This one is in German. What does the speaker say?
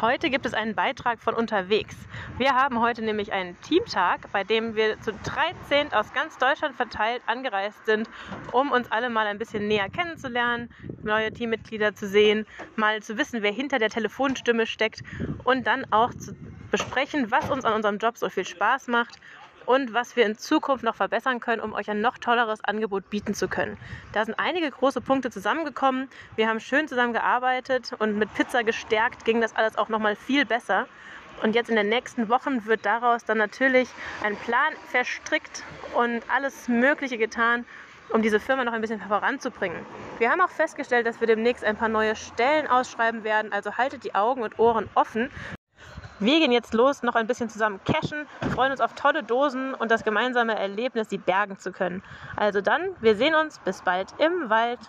Heute gibt es einen Beitrag von unterwegs. Wir haben heute nämlich einen Teamtag, bei dem wir zu 13 aus ganz Deutschland verteilt angereist sind, um uns alle mal ein bisschen näher kennenzulernen, neue Teammitglieder zu sehen, mal zu wissen, wer hinter der Telefonstimme steckt und dann auch zu besprechen, was uns an unserem Job so viel Spaß macht und was wir in Zukunft noch verbessern können, um euch ein noch tolleres Angebot bieten zu können. Da sind einige große Punkte zusammengekommen. Wir haben schön zusammengearbeitet und mit Pizza gestärkt ging das alles auch noch mal viel besser. Und jetzt in den nächsten Wochen wird daraus dann natürlich ein Plan verstrickt und alles Mögliche getan, um diese Firma noch ein bisschen voranzubringen. Wir haben auch festgestellt, dass wir demnächst ein paar neue Stellen ausschreiben werden, also haltet die Augen und Ohren offen. Wir gehen jetzt los, noch ein bisschen zusammen cashen, freuen uns auf tolle Dosen und das gemeinsame Erlebnis, die bergen zu können. Also dann, wir sehen uns, bis bald im Wald.